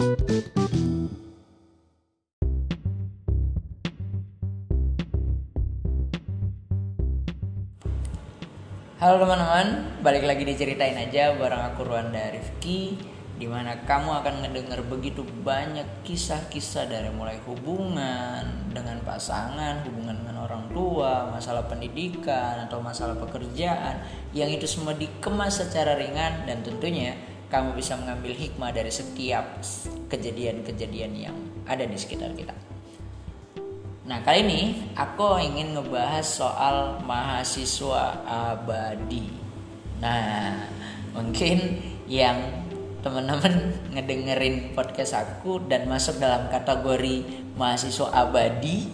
Halo teman-teman, balik lagi diceritain aja bareng aku Ruanda Rifki Di mana kamu akan ngedenger begitu banyak kisah-kisah dari mulai hubungan dengan pasangan, hubungan dengan orang tua, masalah pendidikan atau masalah pekerjaan Yang itu semua dikemas secara ringan dan tentunya kamu bisa mengambil hikmah dari setiap kejadian-kejadian yang ada di sekitar kita Nah kali ini aku ingin ngebahas soal mahasiswa abadi. Nah mungkin yang teman-teman ngedengerin podcast aku dan masuk dalam kategori mahasiswa abadi,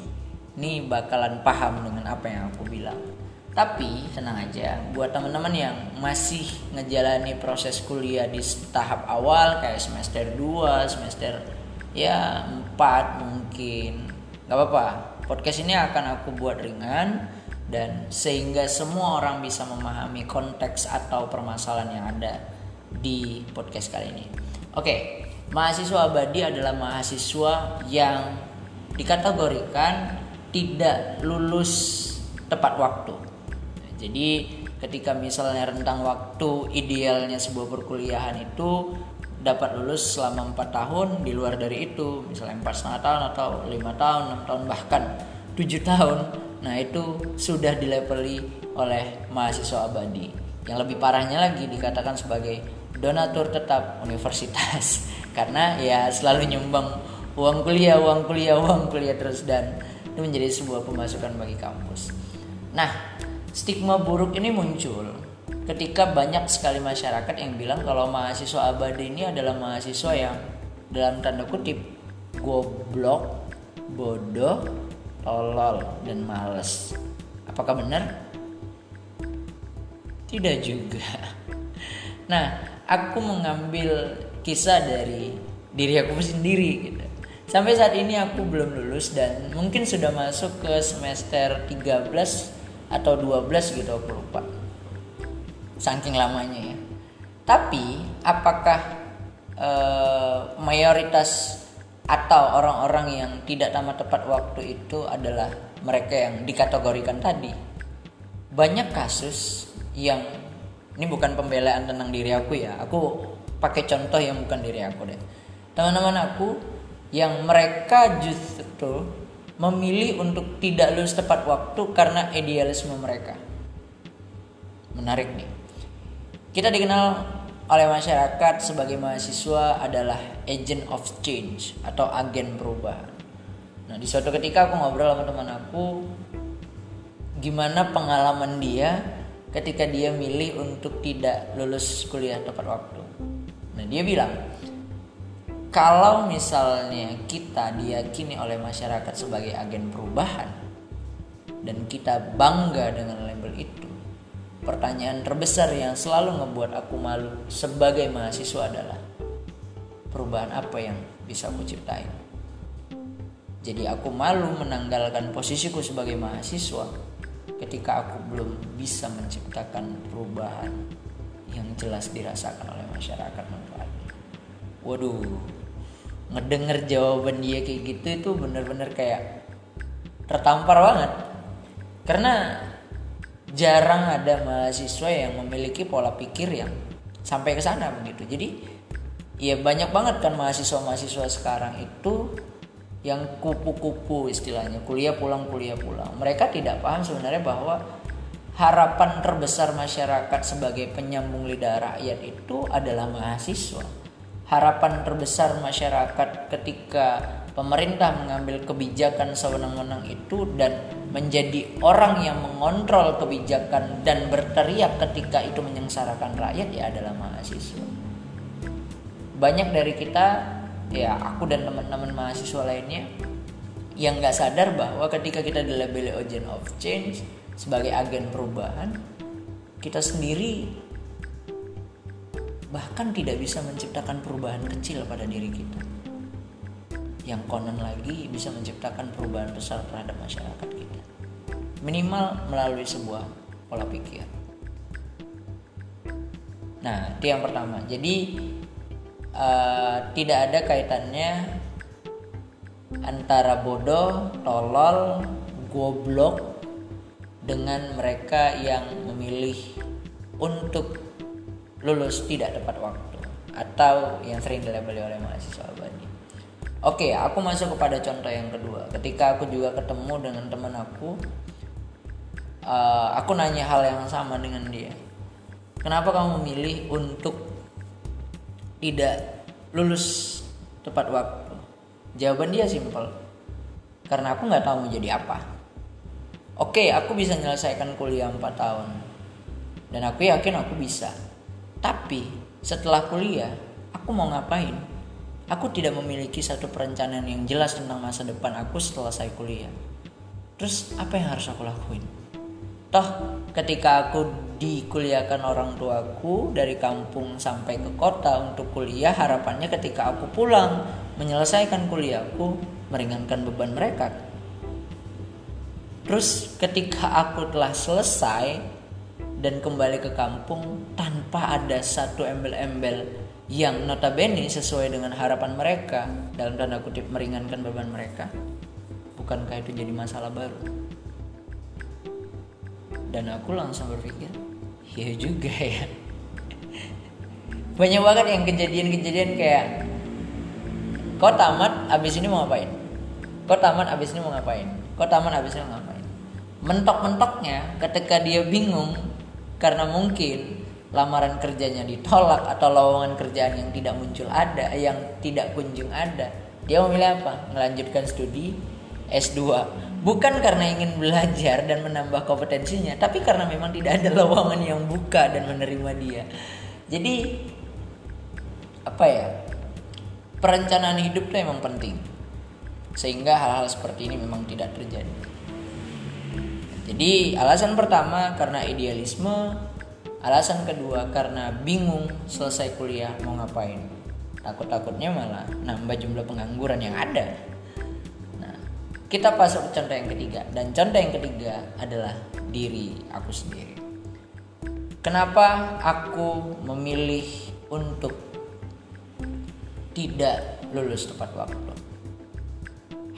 ini bakalan paham dengan apa yang aku bilang. Tapi tenang aja, buat teman-teman yang masih ngejalani proses kuliah di tahap awal kayak semester 2, semester ya 4 mungkin Gak apa-apa, podcast ini akan aku buat ringan dan sehingga semua orang bisa memahami konteks atau permasalahan yang ada di podcast kali ini. Oke, mahasiswa abadi adalah mahasiswa yang dikategorikan tidak lulus tepat waktu. Jadi ketika misalnya rentang waktu idealnya sebuah perkuliahan itu dapat lulus selama empat tahun di luar dari itu misalnya empat setengah tahun atau lima tahun enam tahun bahkan tujuh tahun nah itu sudah dileveli oleh mahasiswa abadi. Yang lebih parahnya lagi dikatakan sebagai donatur tetap universitas. Karena ya selalu nyumbang uang kuliah uang kuliah uang kuliah terus dan itu menjadi sebuah pemasukan bagi kampus. Nah stigma buruk ini muncul ketika banyak sekali masyarakat yang bilang kalau mahasiswa abadi ini adalah mahasiswa yang dalam tanda kutip goblok, bodoh, tolol dan males. Apakah benar? Tidak juga. Nah, aku mengambil kisah dari diri aku sendiri gitu. Sampai saat ini aku belum lulus dan mungkin sudah masuk ke semester 13 atau 12 gitu aku lupa saking lamanya ya. Tapi apakah e, mayoritas atau orang-orang yang tidak tamat tepat waktu itu adalah mereka yang dikategorikan tadi? Banyak kasus yang ini bukan pembelaan tentang diri aku ya. Aku pakai contoh yang bukan diri aku deh. Teman-teman aku yang mereka justru memilih untuk tidak lulus tepat waktu karena idealisme mereka. Menarik nih. Kita dikenal oleh masyarakat sebagai mahasiswa adalah agent of change atau agen perubahan. Nah, di suatu ketika aku ngobrol sama teman aku gimana pengalaman dia ketika dia milih untuk tidak lulus kuliah tepat waktu. Nah, dia bilang kalau misalnya kita diyakini oleh masyarakat sebagai agen perubahan dan kita bangga dengan label itu, Pertanyaan terbesar yang selalu ngebuat aku malu sebagai mahasiswa adalah perubahan apa yang bisa aku ciptain. Jadi aku malu menanggalkan posisiku sebagai mahasiswa ketika aku belum bisa menciptakan perubahan yang jelas dirasakan oleh masyarakat manfaatnya. Waduh, ngedenger jawaban dia kayak gitu itu bener-bener kayak tertampar banget. Karena jarang ada mahasiswa yang memiliki pola pikir yang sampai ke sana begitu. Jadi ya banyak banget kan mahasiswa-mahasiswa sekarang itu yang kupu-kupu istilahnya kuliah pulang kuliah pulang. Mereka tidak paham sebenarnya bahwa harapan terbesar masyarakat sebagai penyambung lidah rakyat itu adalah mahasiswa. Harapan terbesar masyarakat ketika pemerintah mengambil kebijakan sewenang-wenang itu dan menjadi orang yang mengontrol kebijakan dan berteriak ketika itu menyengsarakan rakyat ya adalah mahasiswa. Banyak dari kita ya aku dan teman-teman mahasiswa lainnya yang nggak sadar bahwa ketika kita dilabeli agent of change sebagai agen perubahan kita sendiri bahkan tidak bisa menciptakan perubahan kecil pada diri kita yang konon lagi bisa menciptakan perubahan besar terhadap masyarakat kita. Minimal melalui sebuah pola pikir. Nah, itu yang pertama. Jadi uh, tidak ada kaitannya antara bodoh, tolol, goblok dengan mereka yang memilih untuk lulus tidak tepat waktu atau yang sering dilabeli oleh mahasiswa abadi. Oke, aku masuk kepada contoh yang kedua. Ketika aku juga ketemu dengan teman aku, uh, aku nanya hal yang sama dengan dia. Kenapa kamu memilih untuk tidak lulus tepat waktu? Jawaban dia simpel. Karena aku nggak tahu mau jadi apa. Oke, aku bisa menyelesaikan kuliah 4 tahun. Dan aku yakin aku bisa. Tapi setelah kuliah, aku mau ngapain? Aku tidak memiliki satu perencanaan yang jelas tentang masa depan aku setelah saya kuliah. Terus apa yang harus aku lakuin? Toh ketika aku dikuliahkan orang tuaku dari kampung sampai ke kota untuk kuliah, harapannya ketika aku pulang menyelesaikan kuliahku meringankan beban mereka. Terus ketika aku telah selesai, dan kembali ke kampung tanpa ada satu embel-embel yang notabene sesuai dengan harapan mereka dalam tanda kutip meringankan beban mereka. Bukankah itu jadi masalah baru? Dan aku langsung berpikir ya juga ya. Banyak banget yang kejadian-kejadian kayak kau tamat abis ini mau ngapain? Kau tamat abis ini mau ngapain? Kau tamat abis ini mau ngapain? Mentok-mentoknya ketika dia bingung karena mungkin lamaran kerjanya ditolak atau lowongan kerjaan yang tidak muncul ada yang tidak kunjung ada dia memilih apa? Melanjutkan studi S2 bukan karena ingin belajar dan menambah kompetensinya tapi karena memang tidak ada lowongan yang buka dan menerima dia. Jadi apa ya? Perencanaan hidup itu memang penting. Sehingga hal-hal seperti ini memang tidak terjadi jadi alasan pertama karena idealisme, alasan kedua karena bingung selesai kuliah mau ngapain. Takut-takutnya malah nambah jumlah pengangguran yang ada. Nah, kita masuk ke contoh yang ketiga dan contoh yang ketiga adalah diri aku sendiri. Kenapa aku memilih untuk tidak lulus tepat waktu?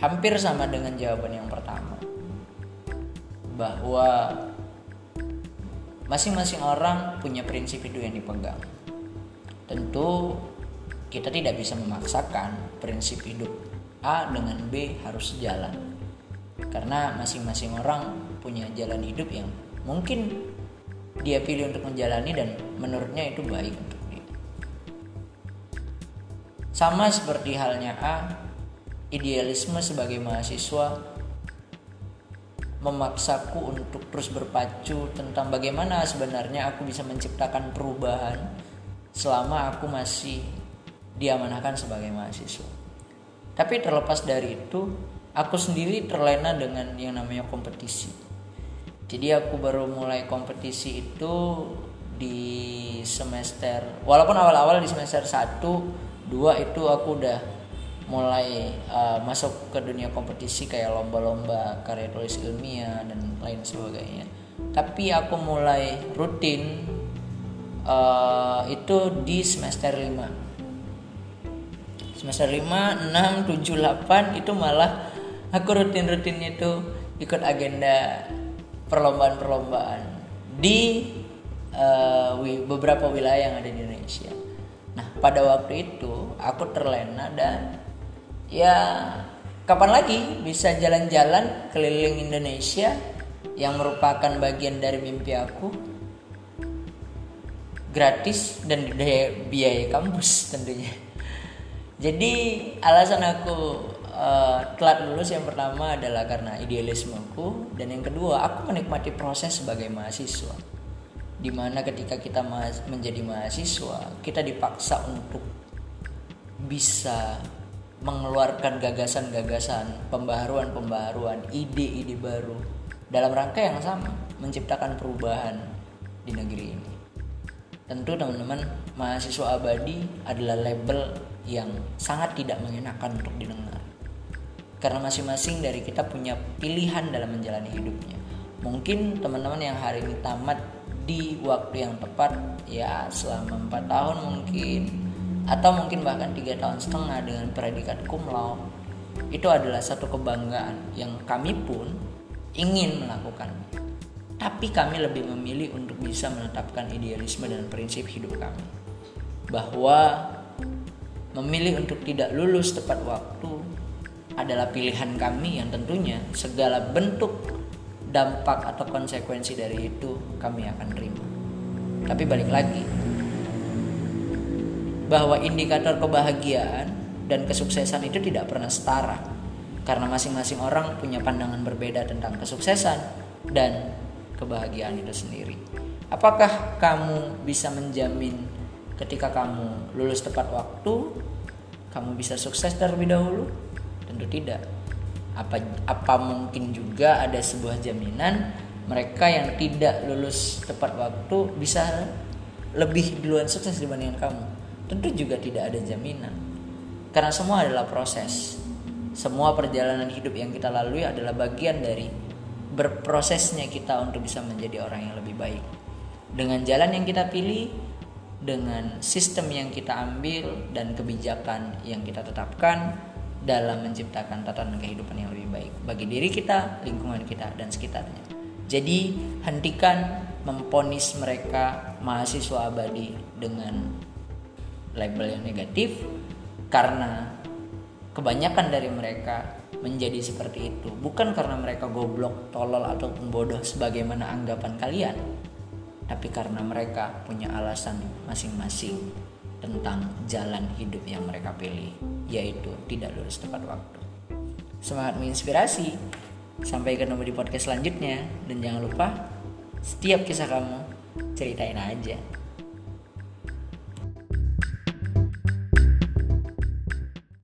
Hampir sama dengan jawaban yang pertama bahwa masing-masing orang punya prinsip hidup yang dipegang. Tentu kita tidak bisa memaksakan prinsip hidup A dengan B harus jalan. Karena masing-masing orang punya jalan hidup yang mungkin dia pilih untuk menjalani dan menurutnya itu baik untuk dia. Sama seperti halnya A, idealisme sebagai mahasiswa memaksaku untuk terus berpacu tentang bagaimana sebenarnya aku bisa menciptakan perubahan selama aku masih diamanahkan sebagai mahasiswa. Tapi terlepas dari itu, aku sendiri terlena dengan yang namanya kompetisi. Jadi aku baru mulai kompetisi itu di semester walaupun awal-awal di semester 1 2 itu aku udah mulai uh, masuk ke dunia kompetisi kayak lomba-lomba karya tulis ilmiah dan lain sebagainya tapi aku mulai rutin uh, itu di semester 5 semester 5, 6, 7, 8 itu malah aku rutin-rutin itu ikut agenda perlombaan-perlombaan di uh, beberapa wilayah yang ada di Indonesia. Nah, pada waktu itu aku terlena dan ya kapan lagi bisa jalan-jalan keliling Indonesia yang merupakan bagian dari mimpi aku? Gratis dan biaya, biaya kampus tentunya. Jadi alasan aku uh, telat lulus yang pertama adalah karena idealismeku dan yang kedua aku menikmati proses sebagai mahasiswa. Di mana ketika kita menjadi mahasiswa kita dipaksa untuk bisa mengeluarkan gagasan-gagasan, pembaharuan-pembaharuan, ide-ide baru dalam rangka yang sama, menciptakan perubahan di negeri ini. Tentu teman-teman, mahasiswa abadi adalah label yang sangat tidak mengenakan untuk didengar. Karena masing-masing dari kita punya pilihan dalam menjalani hidupnya. Mungkin teman-teman yang hari ini tamat di waktu yang tepat ya selama 4 tahun mungkin atau mungkin bahkan tiga tahun setengah dengan predikat cum laude. Itu adalah satu kebanggaan yang kami pun ingin melakukan. Tapi kami lebih memilih untuk bisa menetapkan idealisme dan prinsip hidup kami. Bahwa memilih untuk tidak lulus tepat waktu adalah pilihan kami yang tentunya segala bentuk dampak atau konsekuensi dari itu kami akan terima. Tapi balik lagi bahwa indikator kebahagiaan dan kesuksesan itu tidak pernah setara karena masing-masing orang punya pandangan berbeda tentang kesuksesan dan kebahagiaan itu sendiri. Apakah kamu bisa menjamin ketika kamu lulus tepat waktu, kamu bisa sukses terlebih dahulu? Tentu tidak. Apa apa mungkin juga ada sebuah jaminan mereka yang tidak lulus tepat waktu bisa lebih duluan sukses dibandingkan kamu? Tentu juga tidak ada jaminan. Karena semua adalah proses. Semua perjalanan hidup yang kita lalui adalah bagian dari berprosesnya kita untuk bisa menjadi orang yang lebih baik. Dengan jalan yang kita pilih, dengan sistem yang kita ambil dan kebijakan yang kita tetapkan dalam menciptakan tatanan kehidupan yang lebih baik bagi diri kita, lingkungan kita dan sekitarnya. Jadi hentikan memponis mereka mahasiswa abadi dengan label yang negatif karena kebanyakan dari mereka menjadi seperti itu bukan karena mereka goblok, tolol ataupun bodoh sebagaimana anggapan kalian, tapi karena mereka punya alasan masing-masing tentang jalan hidup yang mereka pilih, yaitu tidak lulus tepat waktu. Semangat menginspirasi. Sampai ketemu di podcast selanjutnya dan jangan lupa setiap kisah kamu ceritain aja.